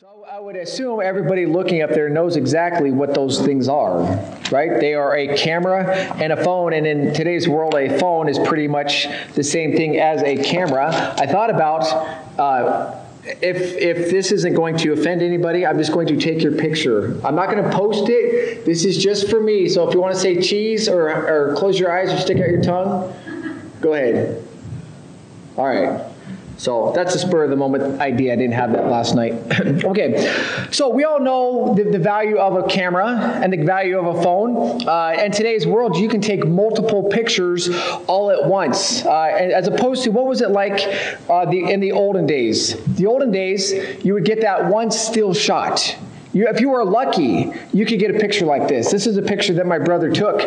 So I would assume everybody looking up there knows exactly what those things are, right? They are a camera and a phone, and in today's world, a phone is pretty much the same thing as a camera. I thought about uh, if if this isn't going to offend anybody, I'm just going to take your picture. I'm not going to post it. This is just for me. So if you want to say cheese or, or close your eyes or stick out your tongue, go ahead. All right. So that's a spur of the moment idea. I didn't have that last night. okay, so we all know the, the, value of a camera and the value of a phone. Uh, in today's world, you can take multiple pictures all at once, uh, as opposed to what was it like uh, the, in the olden days? The olden days, you would get that one still shot. You, if you were lucky, you could get a picture like this. This is a picture that my brother took.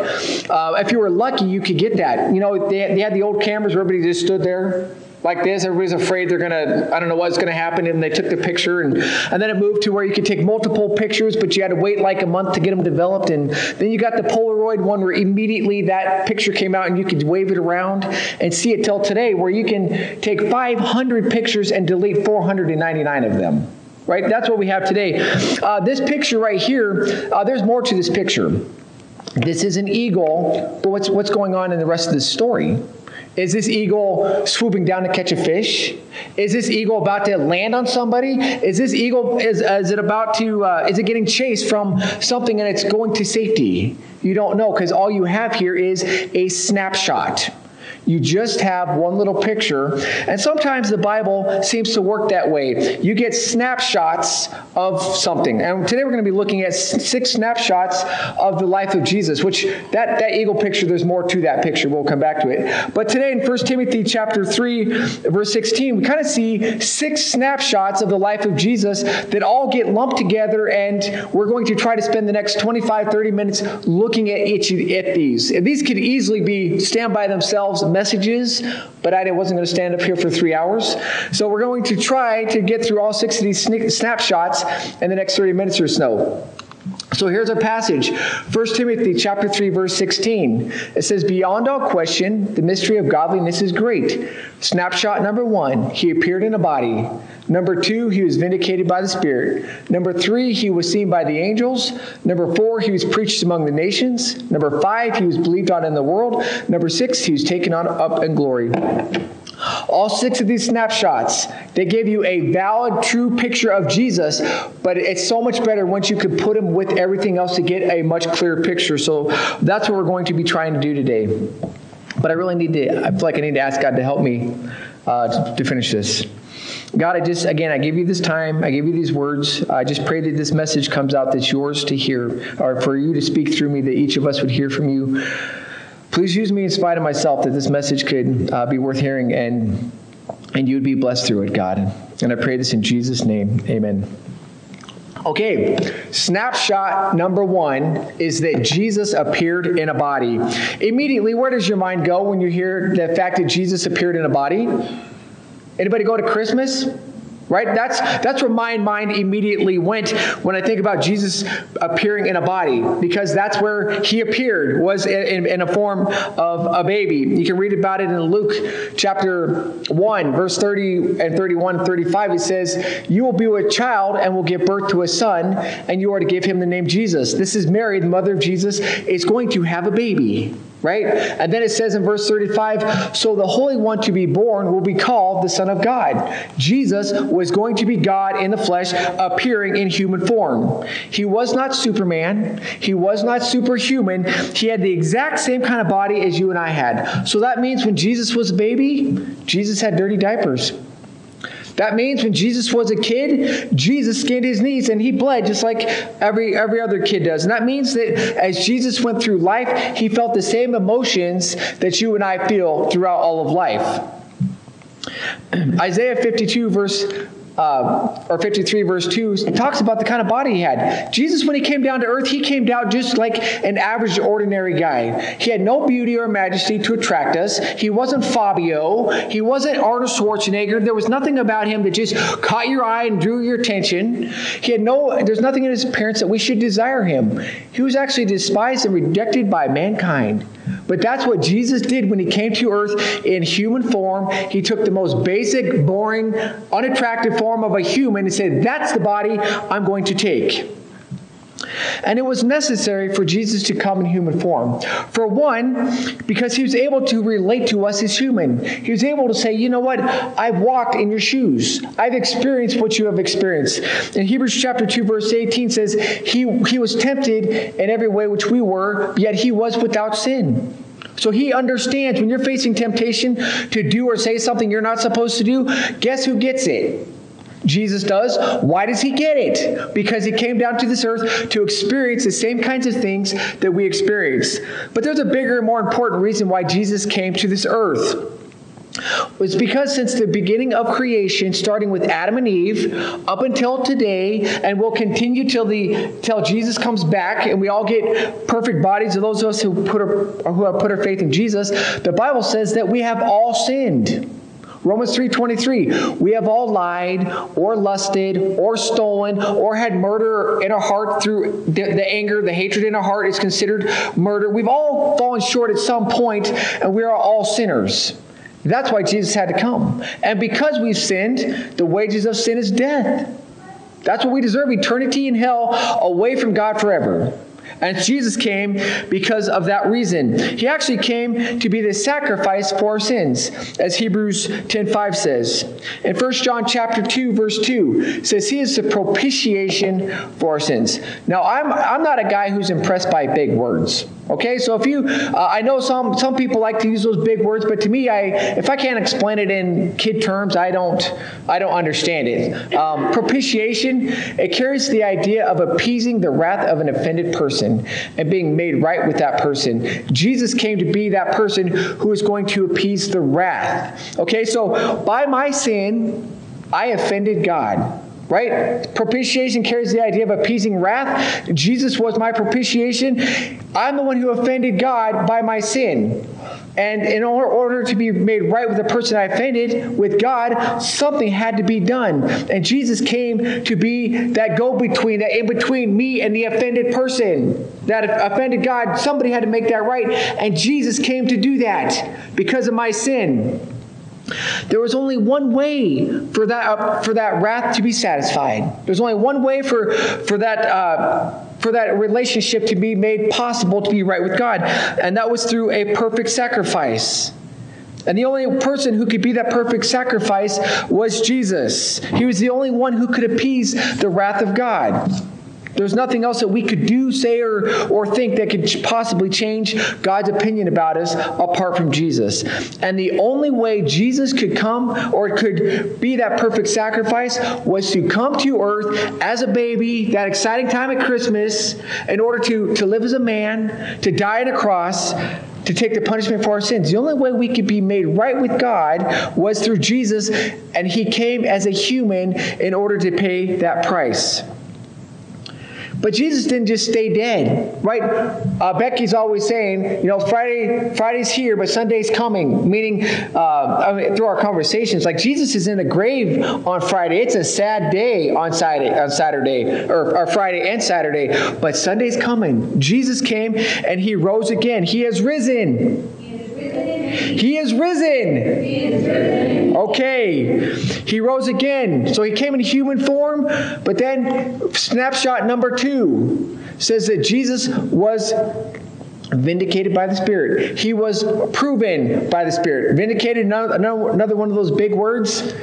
Uh, if you were lucky, you could get that. You know, they, they had the old cameras where everybody just stood there like this. Everybody's afraid they're gonna, I don't know what's gonna happen. And they took the picture, and, and then it moved to where you could take multiple pictures, but you had to wait like a month to get them developed. And then you got the Polaroid one where immediately that picture came out and you could wave it around and see it till today, where you can take 500 pictures and delete 499 of them. Right? That's what we have today. Uh, this picture right here, uh, there's more to this picture. This is an eagle, but what's, what's going on in the rest of this story? Is this eagle swooping down to catch a fish? Is this eagle about to land on somebody? Is this eagle is, is it about to uh, is it getting chased from something and it's going to safety? You don't know because all you have here is a snapshot. You just have one little picture. And sometimes the Bible seems to work that way. You get snapshots of something. And today we're going to be looking at six snapshots of the life of Jesus, which that, that eagle picture, there's more to that picture. We'll come back to it. But today in 1 Timothy chapter 3, verse 16, we kind of see six snapshots of the life of Jesus that all get lumped together. And we're going to try to spend the next 25, 30 minutes looking at each at these. And these could easily be stand by themselves messages, but I wasn't going to stand up here for three hours. So we're going to try to get through all six of these snapshots in the next 30 minutes or so. So here's our passage. 1 Timothy chapter 3 verse 16. It says beyond all question the mystery of godliness is great. Snapshot number 1, he appeared in a body. Number 2, he was vindicated by the Spirit. Number 3, he was seen by the angels. Number 4, he was preached among the nations. Number 5, he was believed on in the world. Number 6, he was taken on up in glory. All six of these snapshots, they give you a valid, true picture of Jesus, but it's so much better once you could put him with everything else to get a much clearer picture. So that's what we're going to be trying to do today. But I really need to, I feel like I need to ask God to help me uh, to, to finish this. God, I just, again, I give you this time. I give you these words. I just pray that this message comes out that's yours to hear, or for you to speak through me, that each of us would hear from you. Please use me in spite of myself that this message could uh, be worth hearing and, and you would be blessed through it, God. And I pray this in Jesus' name. Amen. Okay, snapshot number one is that Jesus appeared in a body. Immediately, where does your mind go when you hear the fact that Jesus appeared in a body? Anybody go to Christmas? right? That's that's where my mind immediately went when i think about jesus appearing in a body because that's where he appeared was in, in, a form of a baby. You can read about it in luke chapter 1 verse 30 and 31 and 35 it says you will be with child and will give birth to a son and you are to give him the name jesus. This is mary the mother of jesus is going to have a baby right? And then it says in verse 35 so the Holy One to be born will be called the Son of God. Jesus was going to be God in the flesh, appearing in human form. He was not Superman, he was not superhuman. He had the exact same kind of body as you and I had. So that means when Jesus was a baby, Jesus had dirty diapers. That means when Jesus was a kid, Jesus skinned his knees and he bled just like every, every other kid does. And that means that as Jesus went through life, he felt the same emotions that you and I feel throughout all of life. Isaiah 52, verse uh, or 53 verse 2 talks about the kind of body he had. Jesus when he came down to earth he came down just like an average ordinary guy. He had no beauty or majesty to attract us. He wasn't fabio. He wasn't arnold schwarzenegger. There was nothing about him that just caught your eye and drew your attention. He had no there's nothing in his appearance that we should desire him. He was actually despised and rejected by mankind But that's what Jesus did when he came to earth in human form. He took the most basic, boring, unattractive form of a human and said, That's the body I'm going to take. And it was necessary for Jesus to come in human form. For one, because he was able to relate to us as human. He was able to say, you know what? I've walked in your shoes. I've experienced what you have experienced. In Hebrews chapter 2, verse 18 says, He, he was tempted in every way which we were, yet he was without sin. So he understands when you're facing temptation to do or say something you're not supposed to do, guess who gets it? Jesus does. Why does he get it? Because he came down to this earth to experience the same kinds of things that we experience. But there's a bigger, more important reason why Jesus came to this earth. It's because since the beginning of creation, starting with Adam and Eve, up until today, and will continue till the till Jesus comes back, and we all get perfect bodies of those of us who put our, who have put our faith in Jesus. The Bible says that we have all sinned. Romans 3:23, we have all lied or lusted or stolen or had murder in our heart through the, the, anger, the hatred in our heart is considered murder. We've all fallen short at some point and we are all sinners. That's why Jesus had to come. And because we've sinned, the wages of sin is death. That's what we deserve eternity in hell away from God forever. And Jesus came because of that reason. He actually came to be the sacrifice for our sins, as Hebrews 10:5 says. In 1 John chapter 2 verse 2 says he is the propitiation for our sins. Now I'm I'm not a guy who's impressed by big words. Okay, so if you, uh, I know some some people like to use those big words, but to me, I if I can't explain it in kid terms, I don't I don't understand it. Um, propitiation it carries the idea of appeasing the wrath of an offended person and being made right with that person. Jesus came to be that person who is going to appease the wrath. Okay, so by my sin, I offended God right? Propitiation carries the idea of appeasing wrath. Jesus was my propitiation. I'm the one who offended God by my sin. And in order to be made right with the person I offended with God, something had to be done. And Jesus came to be that go between, that in between me and the offended person, that offended God. Somebody had to make that right. And Jesus came to do that because of my sin. There was only one way for that, uh, for that wrath to be satisfied. There's only one way for, for, that, uh, for that relationship to be made possible to be right with God, and that was through a perfect sacrifice. And the only person who could be that perfect sacrifice was Jesus. He was the only one who could appease the wrath of God. There's nothing else that we could do, say, or, or think that could possibly change God's opinion about us apart from Jesus. And the only way Jesus could come or could be that perfect sacrifice was to come to earth as a baby, that exciting time at Christmas, in order to, to live as a man, to die on a cross, to take the punishment for our sins. The only way we could be made right with God was through Jesus, and He came as a human in order to pay that price. But Jesus didn't just stay dead, right? Uh, Becky's always saying, you know, Friday, Friday's here, but Sunday's coming. Meaning, uh, I mean, through our conversations, like Jesus is in the grave on Friday. It's a sad day on Saturday, on Saturday, or, or Friday and Saturday, but Sunday's coming. Jesus came and he rose again. He has risen. He is risen. He is risen. Okay. He rose again. So he came in human form, but then snapshot number two says that Jesus was vindicated by the Spirit. He was proven by the Spirit. Vindicated, another one of those big words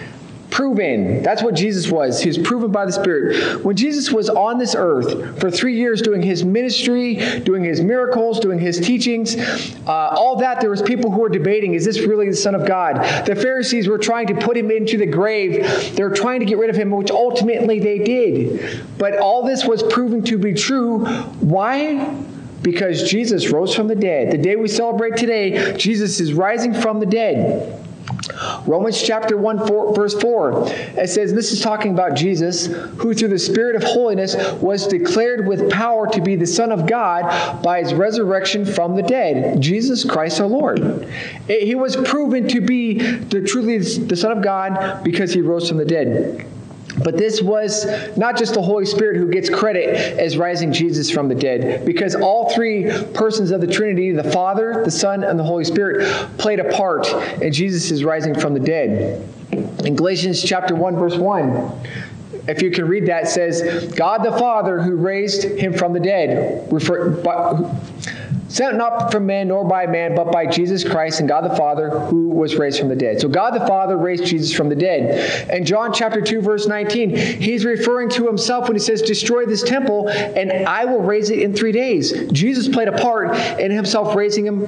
proven. That's what Jesus was. He was proven by the Spirit. When Jesus was on this earth for three years doing his ministry, doing his miracles, doing his teachings, uh, all that, there was people who were debating, is this really the Son of God? The Pharisees were trying to put him into the grave. They were trying to get rid of him, which ultimately they did. But all this was proven to be true. Why? Because Jesus rose from the dead. The day we celebrate today, Jesus is rising from the dead. Romans chapter 1, four, verse 4, it says, This is talking about Jesus, who through the Spirit of holiness was declared with power to be the Son of God by his resurrection from the dead, Jesus Christ our Lord. He was proven to be the, truly the Son of God because he rose from the dead. But this was not just the Holy Spirit who gets credit as rising Jesus from the dead, because all three persons of the Trinity, the Father, the Son, and the Holy Spirit, played a part in Jesus' rising from the dead. In Galatians chapter 1, verse 1, if you can read that, says, God the Father who raised him from the dead, refer, but, sent not from man nor by man, but by Jesus Christ and God the Father who was raised from the dead. So God the Father raised Jesus from the dead. And John chapter 2, verse 19, he's referring to himself when he says, Destroy this temple, and I will raise it in three days. Jesus played a part in himself raising him,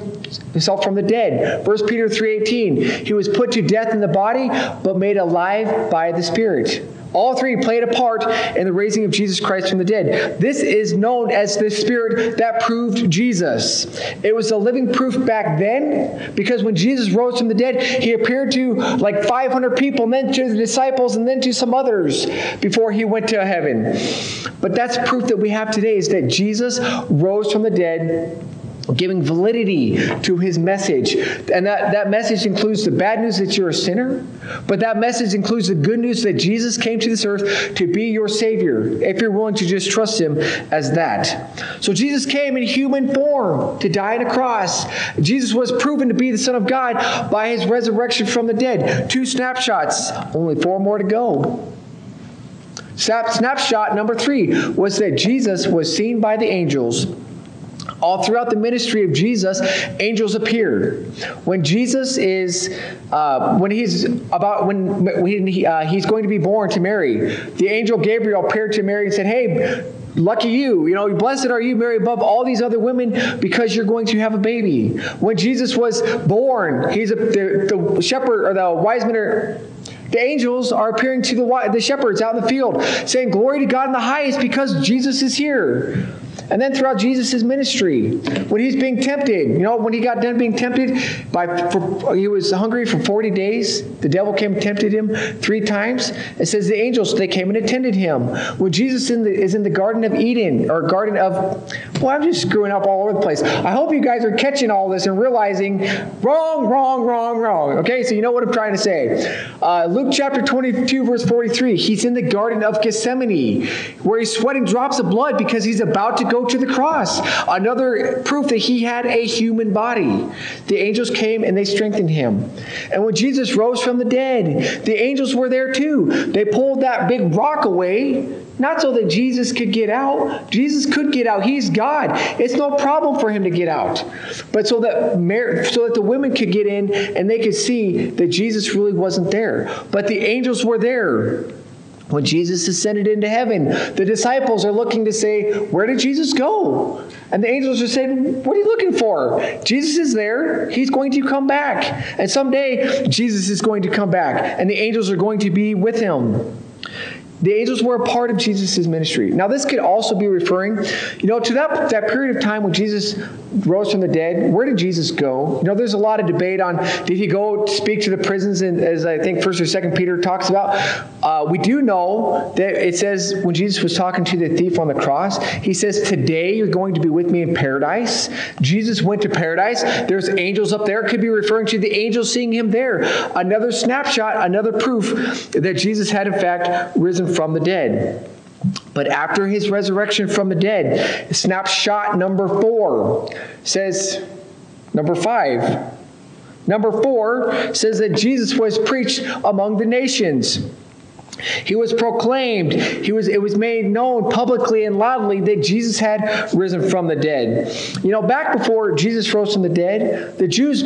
himself from the dead. First Peter 3:18, he was put to death in the body, but made alive by the Spirit. All three played a part in the raising of Jesus Christ from the dead. This is known as the Spirit that proved Jesus. It was a living proof back then because when Jesus rose from the dead, he appeared to like 500 people, and then to the disciples, and then to some others before he went to heaven. But that's proof that we have today is that Jesus rose from the dead giving validity to his message. And that, that message includes the bad news that you're a sinner, but that message includes the good news that Jesus came to this earth to be your Savior, if you're willing to just trust him as that. So Jesus came in human form to die on a cross. Jesus was proven to be the Son of God by his resurrection from the dead. Two snapshots, only four more to go. Snapshot number three was that Jesus was seen by the angels all throughout the ministry of Jesus, angels appeared. When Jesus is, uh, when he's about, when, when he, uh, he's going to be born to Mary, the angel Gabriel appeared to Mary and said, Hey, lucky you, you know, blessed are you, Mary, above all these other women because you're going to have a baby. When Jesus was born, he's a, the, the shepherd or the wise men are the angels are appearing to the, the shepherds out in the field, saying, Glory to God in the highest because Jesus is here. And then throughout Jesus' ministry, when he's being tempted, you know, when he got done being tempted, by for, he was hungry for 40 days. The devil came and tempted him three times. It says the angels, they came and attended him. When Jesus in the, is in the Garden of Eden, or Garden of, well, I'm just screwing up all over the place. I hope you guys are catching all this and realizing wrong, wrong, wrong, wrong. Okay, so you know what I'm trying to say. Uh, Luke chapter 22, verse 43, he's in the Garden of Gethsemane, where he's sweating drops of blood because he's about to go to the cross. Another proof that he had a human body. The angels came and they strengthened him. And when Jesus rose from the dead, the angels were there too. They pulled that big rock away not so that Jesus could get out. Jesus could get out. He's God. It's no problem for him to get out. But so that Mary, so that the women could get in and they could see that Jesus really wasn't there. But the angels were there. When Jesus ascended into heaven, the disciples are looking to say, Where did Jesus go? And the angels are saying, What are you looking for? Jesus is there. He's going to come back. And someday, Jesus is going to come back, and the angels are going to be with him. The angels were a part of Jesus' ministry. Now, this could also be referring, you know, to that, that period of time when Jesus rose from the dead. Where did Jesus go? You know, there's a lot of debate on did he go speak to the prisons, and as I think First or Second Peter talks about. Uh, we do know that it says when Jesus was talking to the thief on the cross, he says, "Today you're going to be with me in paradise." Jesus went to paradise. There's angels up there. It could be referring to the angels seeing him there. Another snapshot, another proof that Jesus had in fact risen from the dead. But after his resurrection from the dead, snapshot number four says, number five. Number four says that Jesus was preached among the nations. He was proclaimed. He was, it was made known publicly and loudly that Jesus had risen from the dead. You know, back before Jesus rose from the dead, the Jews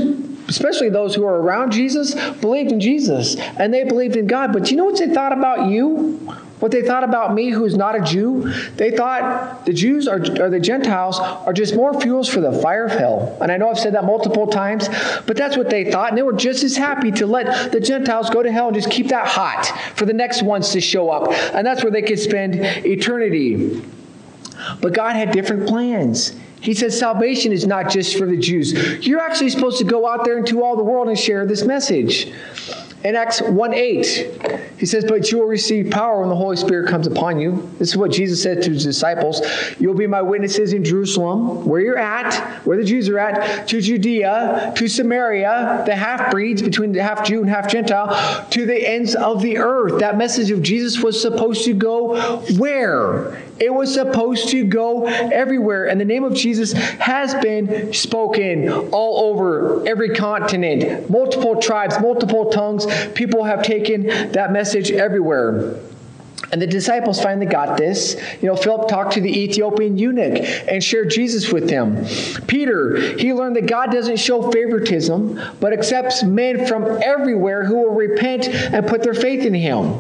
especially those who are around Jesus, believed in Jesus and they believed in God. But do you know what they thought about you? What they thought about me, who's not a Jew? They thought the Jews are, or the Gentiles are just more fuels for the fire of hell. And I know I've said that multiple times, but that's what they thought. And they were just as happy to let the Gentiles go to hell and just keep that hot for the next ones to show up. And that's where they could spend eternity. But God had different plans. He says salvation is not just for the Jews. You're actually supposed to go out there into all the world and share this message. In Acts 1 8, he says, But you will receive power when the Holy Spirit comes upon you. This is what Jesus said to his disciples. You'll be my witnesses in Jerusalem, where you're at, where the Jews are at, to Judea, to Samaria, the half breeds between the half Jew and half Gentile, to the ends of the earth. That message of Jesus was supposed to go where? It was supposed to go everywhere. And the name of Jesus has been spoken all over every continent, multiple tribes, multiple tongues. People have taken that message everywhere. And the disciples finally got this. You know, Philip talked to the Ethiopian eunuch and shared Jesus with him. Peter, he learned that God doesn't show favoritism, but accepts men from everywhere who will repent and put their faith in him.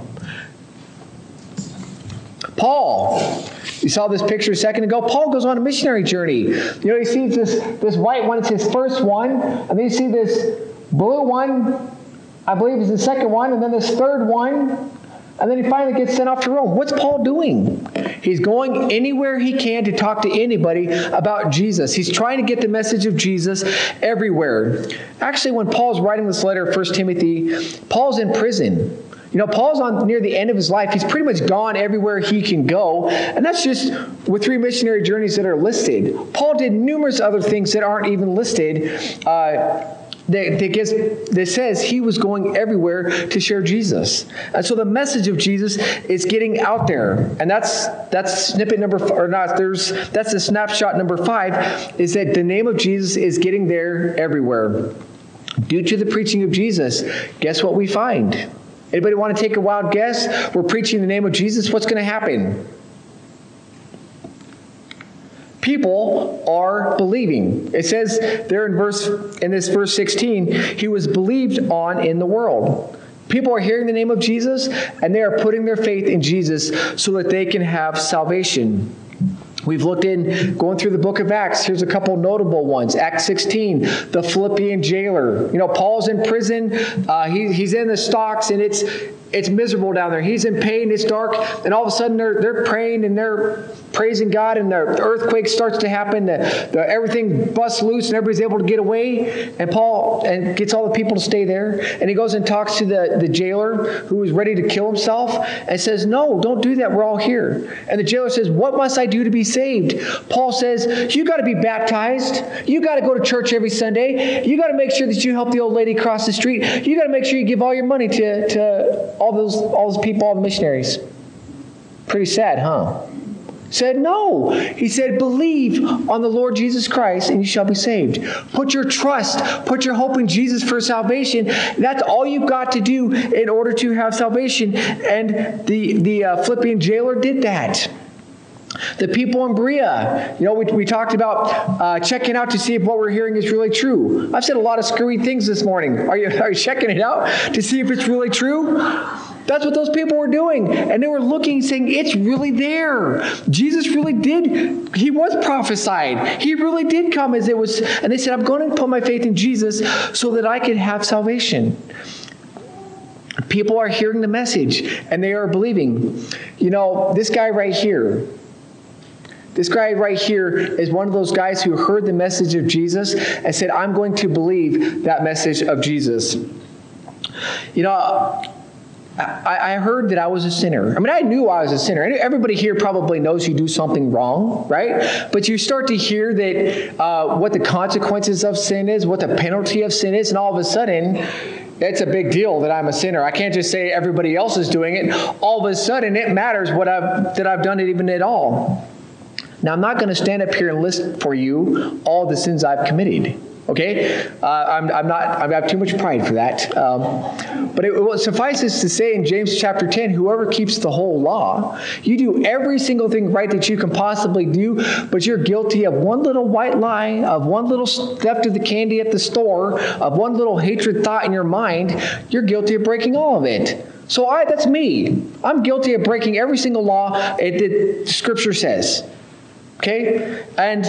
Paul, you saw this picture a second ago. Paul goes on a missionary journey. You know, he sees this, this white one, it's his first one, and then you see this blue one, I believe is the second one, and then this third one, and then he finally gets sent off to Rome. What's Paul doing? He's going anywhere he can to talk to anybody about Jesus. He's trying to get the message of Jesus everywhere. Actually, when Paul's writing this letter, 1 Timothy, Paul's in prison. You know, Paul's on near the end of his life. He's pretty much gone everywhere he can go. And that's just with three missionary journeys that are listed. Paul did numerous other things that aren't even listed. Uh, that, that, gets, that says he was going everywhere to share Jesus. And so the message of Jesus is getting out there. And that's that's snippet number or not, there's that's the snapshot number five, is that the name of Jesus is getting there everywhere. Due to the preaching of Jesus, guess what we find? Anybody want to take a wild guess? We're preaching the name of Jesus. What's going to happen? People are believing. It says there in verse in this verse 16, he was believed on in the world. People are hearing the name of Jesus and they are putting their faith in Jesus so that they can have salvation. We've looked in, going through the book of Acts. Here's a couple notable ones. Acts 16, the Philippian jailer. You know, Paul's in prison. Uh, he, he's in the stocks, and it's it's miserable down there. He's in pain. It's dark, and all of a sudden they're they're praying and they're praising God, and the earthquake starts to happen. The, the, everything busts loose, and everybody's able to get away. And Paul and gets all the people to stay there. And he goes and talks to the, the jailer who is ready to kill himself and says, No, don't do that. We're all here. And the jailer says, What must I do to be saved? Paul says, You got to be baptized. You got to go to church every Sunday. You got to make sure that you help the old lady cross the street. You got to make sure you give all your money to, to all those all those people, all the missionaries. Pretty sad, huh? said no. He said, Believe on the Lord Jesus Christ and you shall be saved. Put your trust, put your hope in Jesus for salvation. That's all you've got to do in order to have salvation. And the, the uh, Philippian jailer did that. The people in Berea, you know, we, we talked about uh, checking out to see if what we're hearing is really true. I've said a lot of screwy things this morning. Are you, are you checking it out to see if it's really true? That's what those people were doing. And they were looking, saying, It's really there. Jesus really did, he was prophesied. He really did come as it was. And they said, I'm going to put my faith in Jesus so that I can have salvation. People are hearing the message and they are believing. You know, this guy right here, this guy right here is one of those guys who heard the message of Jesus and said, I'm going to believe that message of Jesus. You know, I, heard that I was a sinner. I mean, I knew I was a sinner. Everybody here probably knows you do something wrong, right? But you start to hear that uh, what the consequences of sin is, what the penalty of sin is, and all of a sudden, it's a big deal that I'm a sinner. I can't just say everybody else is doing it. All of a sudden, it matters what I've, that I've done it even at all. Now, I'm not going to stand up here and list for you all the sins I've committed. Okay, uh, I'm, I'm, not. I have too much pride for that. Um, but it, it suffices to say in James chapter 10, whoever keeps the whole law, you do every single thing right that you can possibly do, but you're guilty of one little white lie, of one little theft of the candy at the store, of one little hatred thought in your mind. You're guilty of breaking all of it. So I, that's me. I'm guilty of breaking every single law that Scripture says. Okay? And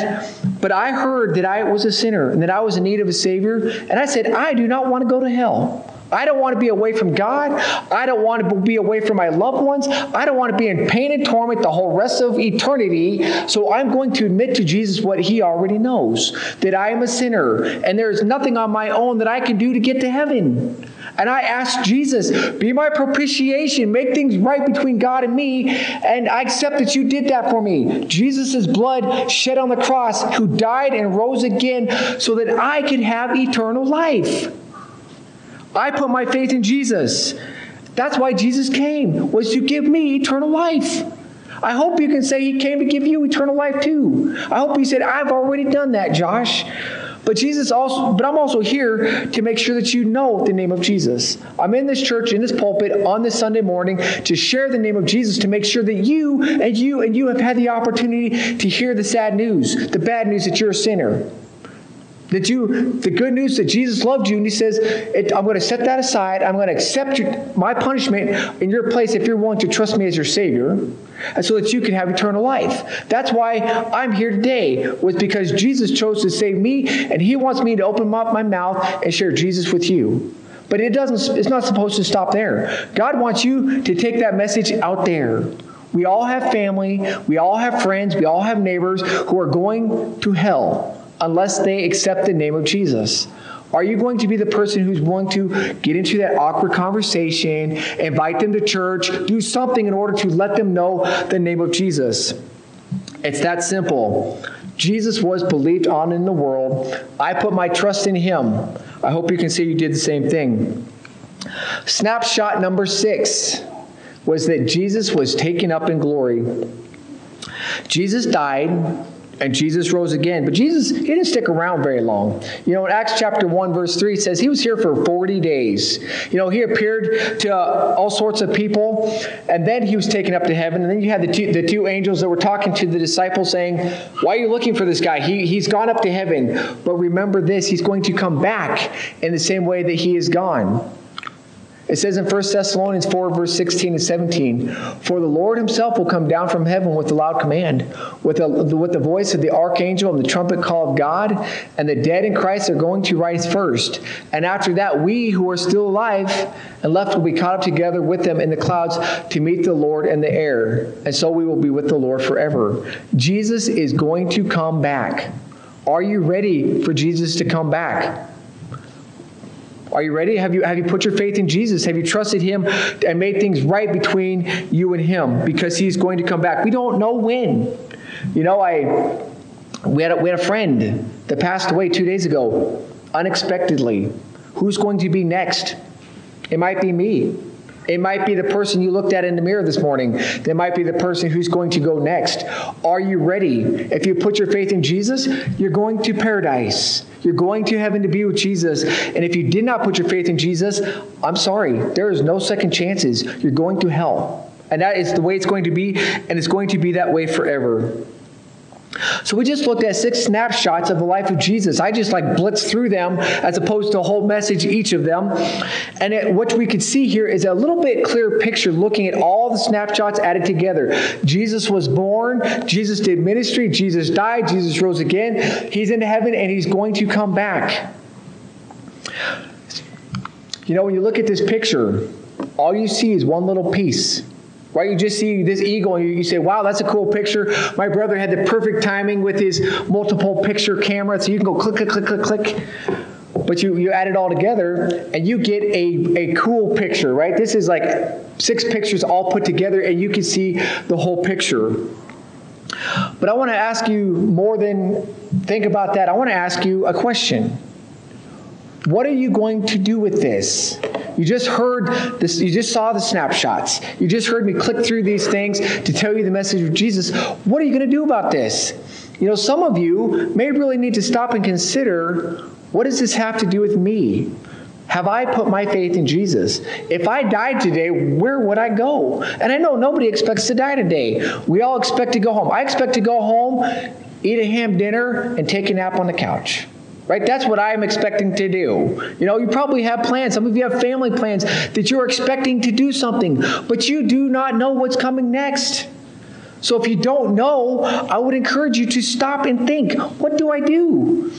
but I heard that I was a sinner and that I was in need of a savior, and I said, I do not want to go to hell. I don't want to be away from God. I don't want to be away from my loved ones. I don't want to be in pain and torment the whole rest of eternity. So I'm going to admit to Jesus what he already knows that I am a sinner and there's nothing on my own that I can do to get to heaven. And I ask Jesus, be my propitiation, make things right between God and me. And I accept that you did that for me. Jesus' blood shed on the cross, who died and rose again so that I could have eternal life. I put my faith in Jesus. That's why Jesus came, was to give me eternal life. I hope you can say he came to give you eternal life too. I hope you said, I've already done that, Josh. But Jesus also, but I'm also here to make sure that you know the name of Jesus. I'm in this church, in this pulpit on this Sunday morning to share the name of Jesus to make sure that you and you and you have had the opportunity to hear the sad news, the bad news that you're a sinner. That you, the good news that Jesus loved you, and He says, I'm going to set that aside. I'm going to accept your, my punishment in your place if you're willing to trust me as your Savior, and so that you can have eternal life. That's why I'm here today, was because Jesus chose to save me, and He wants me to open up my mouth and share Jesus with you. But it doesn't, it's not supposed to stop there. God wants you to take that message out there. We all have family, we all have friends, we all have neighbors who are going to hell unless they accept the name of Jesus? Are you going to be the person who's willing to get into that awkward conversation, invite them to church, do something in order to let them know the name of Jesus? It's that simple. Jesus was believed on in the world. I put my trust in him. I hope you can see you did the same thing. Snapshot number six was that Jesus was taken up in glory. Jesus died and Jesus rose again. But Jesus, he didn't stick around very long. You know, in Acts chapter 1, verse 3 it says he was here for 40 days. You know, he appeared to uh, all sorts of people, and then he was taken up to heaven. And then you had the two, the two angels that were talking to the disciples saying, Why are you looking for this guy? He, he's gone up to heaven. But remember this, he's going to come back in the same way that he is gone. It says in 1 Thessalonians 4, verse 16 and 17, For the Lord himself will come down from heaven with a loud command, with, a, with the voice of the archangel and the trumpet call of God, and the dead in Christ are going to rise first. And after that, we who are still alive and left will be caught up together with them in the clouds to meet the Lord in the air. And so we will be with the Lord forever. Jesus is going to come back. Are you ready for Jesus to come back? Are you ready? Have you, have you put your faith in Jesus? Have you trusted Him and made things right between you and Him because He's going to come back? We don't know when. You know, I we had a, we had a friend that passed away two days ago unexpectedly. Who's going to be next? It might be me. It might be the person you looked at in the mirror this morning. It might be the person who's going to go next. Are you ready? If you put your faith in Jesus, you're going to paradise. You're going to heaven to be with Jesus. And if you did not put your faith in Jesus, I'm sorry, there is no second chances. You're going to hell. And that is the way it's going to be, and it's going to be that way forever. So we just looked at six snapshots of the life of Jesus. I just like blitzed through them as opposed to a whole message each of them. And it, what we could see here is a little bit clearer picture looking at all the snapshots added together. Jesus was born, Jesus did ministry, Jesus died, Jesus rose again. He's into heaven and he's going to come back. You know, when you look at this picture, all you see is one little piece. Right? You just see this eagle and you say, wow, that's a cool picture. My brother had the perfect timing with his multiple picture camera, so you can go click, click, click, click, click. But you, you add it all together and you get a, a cool picture, right? This is like six pictures all put together and you can see the whole picture. But I want to ask you more than think about that. I want to ask you a question. What are you going to do with this? You just heard this, you just saw the snapshots. You just heard me click through these things to tell you the message of Jesus. What are you going to do about this? You know, some of you may really need to stop and consider what does this have to do with me? Have I put my faith in Jesus? If I died today, where would I go? And I know nobody expects to die today. We all expect to go home. I expect to go home, eat a ham dinner, and take a nap on the couch right? That's what I'm expecting to do. You know, you probably have plans. Some of you have family plans that you're expecting to do something, but you do not know what's coming next. So if you don't know, I would encourage you to stop and think what do I do?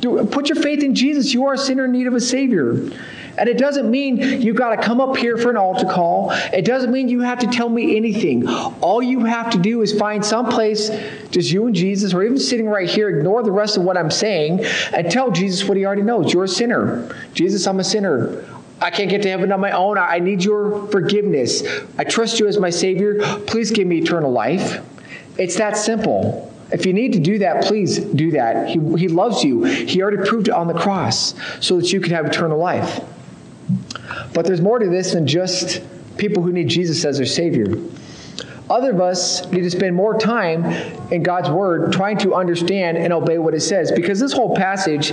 do put your faith in Jesus. You are a sinner in need of a Savior. And it doesn't mean you've got to come up here for an altar call. It doesn't mean you have to tell me anything. All you have to do is find some place, just you and Jesus, or even sitting right here, ignore the rest of what I'm saying, and tell Jesus what he already knows. You're a sinner. Jesus, I'm a sinner. I can't get to heaven on my own. I need your forgiveness. I trust you as my Savior. Please give me eternal life. It's that simple. If you need to do that, please do that. He, he loves you. He already proved it on the cross so that you can have eternal life. But there's more to this than just people who need Jesus as their Savior. Other of us need to spend more time in God's Word trying to understand and obey what it says. Because this whole passage,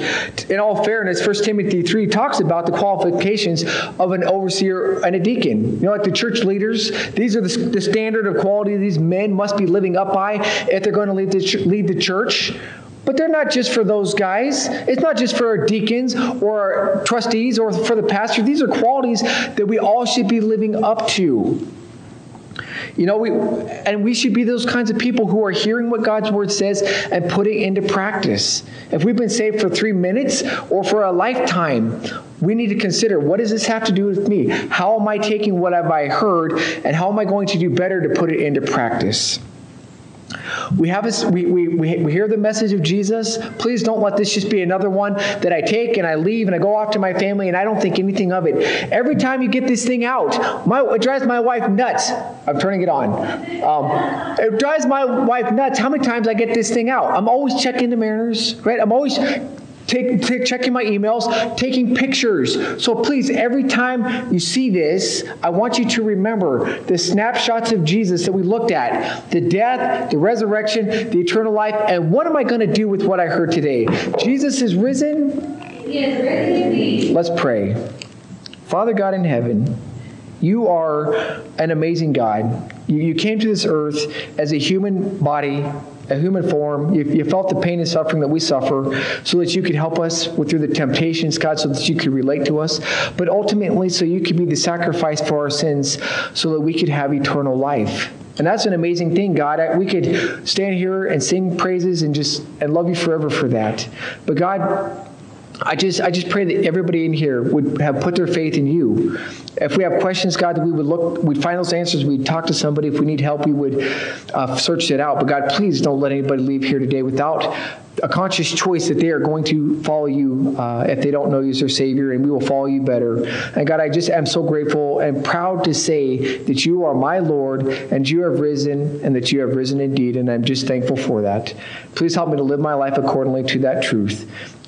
in all fairness, 1 Timothy 3 talks about the qualifications of an overseer and a deacon. You know, like the church leaders, these are the, the standard of quality these men must be living up by if they're going to lead the, lead the church. But they're not just for those guys. It's not just for our deacons or our trustees or for the pastor. These are qualities that we all should be living up to. You know, we, and we should be those kinds of people who are hearing what God's word says and putting into practice. If we've been saved for three minutes or for a lifetime, we need to consider what does this have to do with me? How am I taking what have I heard and how am I going to do better to put it into practice? We have a, we, we, we hear the message of Jesus. Please don't let this just be another one that I take and I leave and I go off to my family and I don't think anything of it. Every time you get this thing out, my, it drives my wife nuts. I'm turning it on. Um, it drives my wife nuts how many times I get this thing out. I'm always checking the mariners, right? I'm always Take, take, checking my emails, taking pictures. So please, every time you see this, I want you to remember the snapshots of Jesus that we looked at the death, the resurrection, the eternal life, and what am I going to do with what I heard today? Jesus is risen. He is risen indeed. Let's pray. Father God in heaven, you are an amazing God. You, you came to this earth as a human body a human form. You, you, felt the pain and suffering that we suffer so that you could help us with, through the temptations, God, so that you could relate to us, but ultimately so you could be the sacrifice for our sins so that we could have eternal life. And that's an amazing thing, God. We could stand here and sing praises and just and love you forever for that. But God, I just, I just pray that everybody in here would have put their faith in you. If we have questions, God, that we would look, we'd find those answers. We'd talk to somebody. If we need help, we would uh, search it out. But God, please don't let anybody leave here today without a conscious choice that they are going to follow you uh, if they don't know you as their Savior, and we will follow you better. And God, I just am so grateful and proud to say that you are my Lord, and you have risen, and that you have risen indeed. And I'm just thankful for that. Please help me to live my life accordingly to that truth.